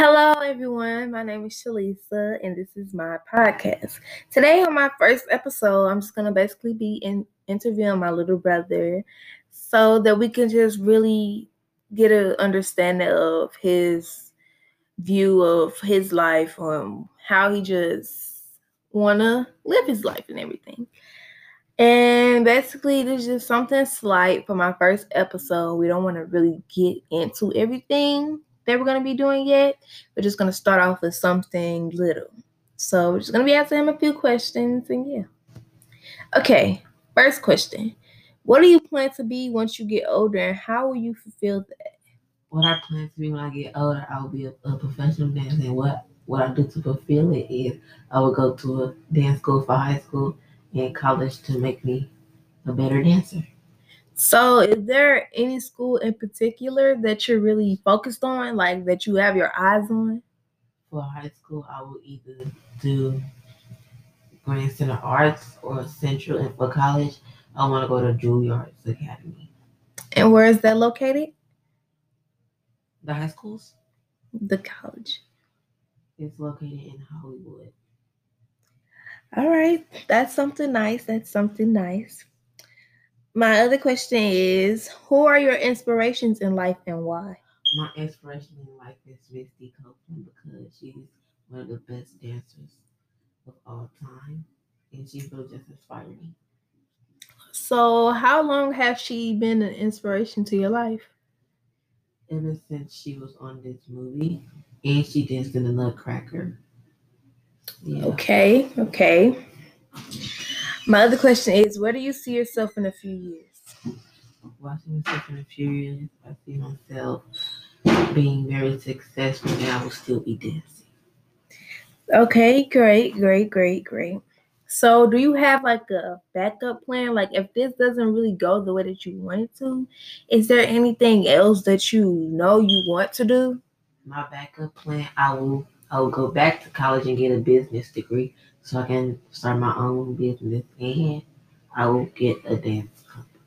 Hello, everyone. My name is Shalisa, and this is my podcast. Today, on my first episode, I'm just going to basically be in, interviewing my little brother so that we can just really get an understanding of his view of his life, um, how he just want to live his life and everything. And basically, there's just something slight for my first episode. We don't want to really get into everything that we're going to be doing yet. We're just going to start off with something little. So we're just going to be asking him a few questions and yeah. Okay, first question. What do you plan to be once you get older and how will you fulfill that? What I plan to be when I get older, I will be a, a professional dancer. And what, what I do to fulfill it is I will go to a dance school for high school and college to make me a better dancer. So, is there any school in particular that you're really focused on, like that you have your eyes on? For high school, I will either do Grand Center Arts or Central, and for college, I want to go to Juilliard Academy. And where is that located? The high schools? The college. It's located in Hollywood. All right, that's something nice. That's something nice. My other question is Who are your inspirations in life and why? My inspiration in life is Misty Copeland because she's one of the best dancers of all time. And she will just inspire me. So, how long has she been an inspiration to your life? Ever since she was on this movie and she danced in the Nutcracker. Yeah. Okay, okay. My other question is, where do you see yourself in a few years? Watching myself in a few years, I see myself being very successful and I will still be dancing. Okay, great, great, great, great. So, do you have like a backup plan? Like, if this doesn't really go the way that you want it to, is there anything else that you know you want to do? My backup plan, I will I will go back to college and get a business degree so I can start my own business and I will get a dance company.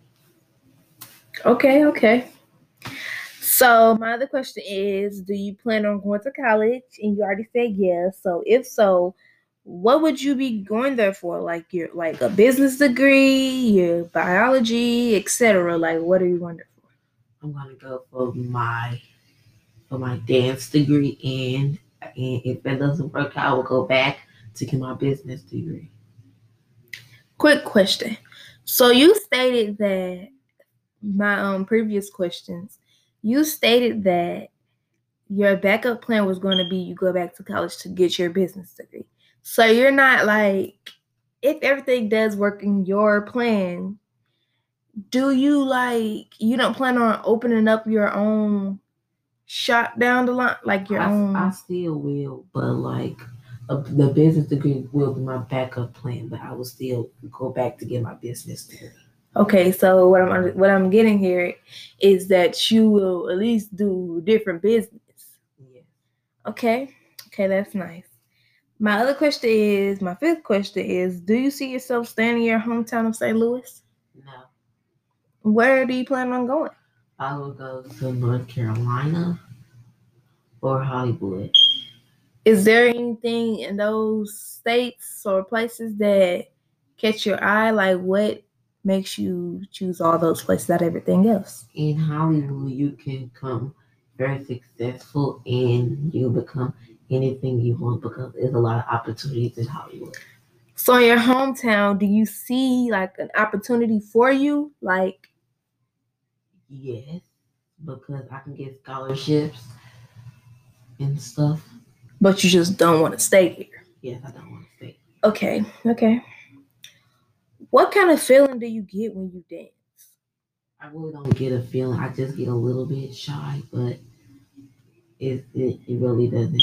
Okay, okay. So my other question is, do you plan on going to college? And you already said yes. So if so, what would you be going there for? Like your like a business degree, your biology, etc. Like what are you going there for? I'm gonna go for my for my dance degree and and if that doesn't work out, I will go back to get my business degree. Quick question. So you stated that my um previous questions, you stated that your backup plan was going to be you go back to college to get your business degree. So you're not like if everything does work in your plan, do you like you don't plan on opening up your own shop down the line like your I, own I still will, but like the business degree will be my backup plan, but I will still go back to get my business degree. Okay, so what I'm what I'm getting here is that you will at least do different business. Yeah. Okay. Okay, that's nice. My other question is, my fifth question is, do you see yourself staying in your hometown of St. Louis? No. Where do you plan on going? I will go to North Carolina or Hollywood. Is there anything in those states or places that catch your eye? Like what makes you choose all those places out of everything else? In Hollywood, you can come very successful and you become anything you want because there's a lot of opportunities in Hollywood. So in your hometown, do you see like an opportunity for you? Like Yes, because I can get scholarships and stuff. But you just don't want to stay here. Yes, I don't want to stay. Okay, okay. What kind of feeling do you get when you dance? I really don't get a feeling. I just get a little bit shy, but it it, it really doesn't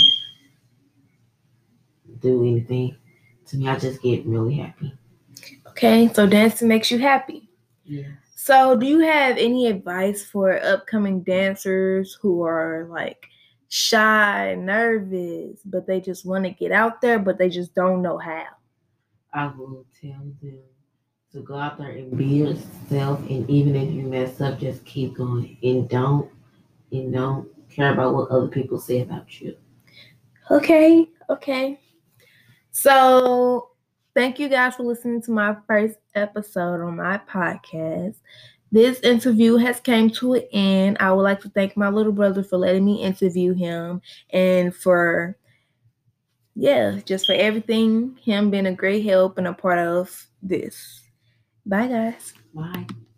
do anything to me. I just get really happy. Okay, so dancing makes you happy. Yeah. So, do you have any advice for upcoming dancers who are like shy, nervous, but they just want to get out there, but they just don't know how? I will tell them to go out there and be yourself, and even if you mess up, just keep going and don't and don't care about what other people say about you. Okay, okay. So thank you guys for listening to my first episode on my podcast. This interview has came to an end. I would like to thank my little brother for letting me interview him and for yeah, just for everything, him being a great help and a part of this. Bye guys. Bye.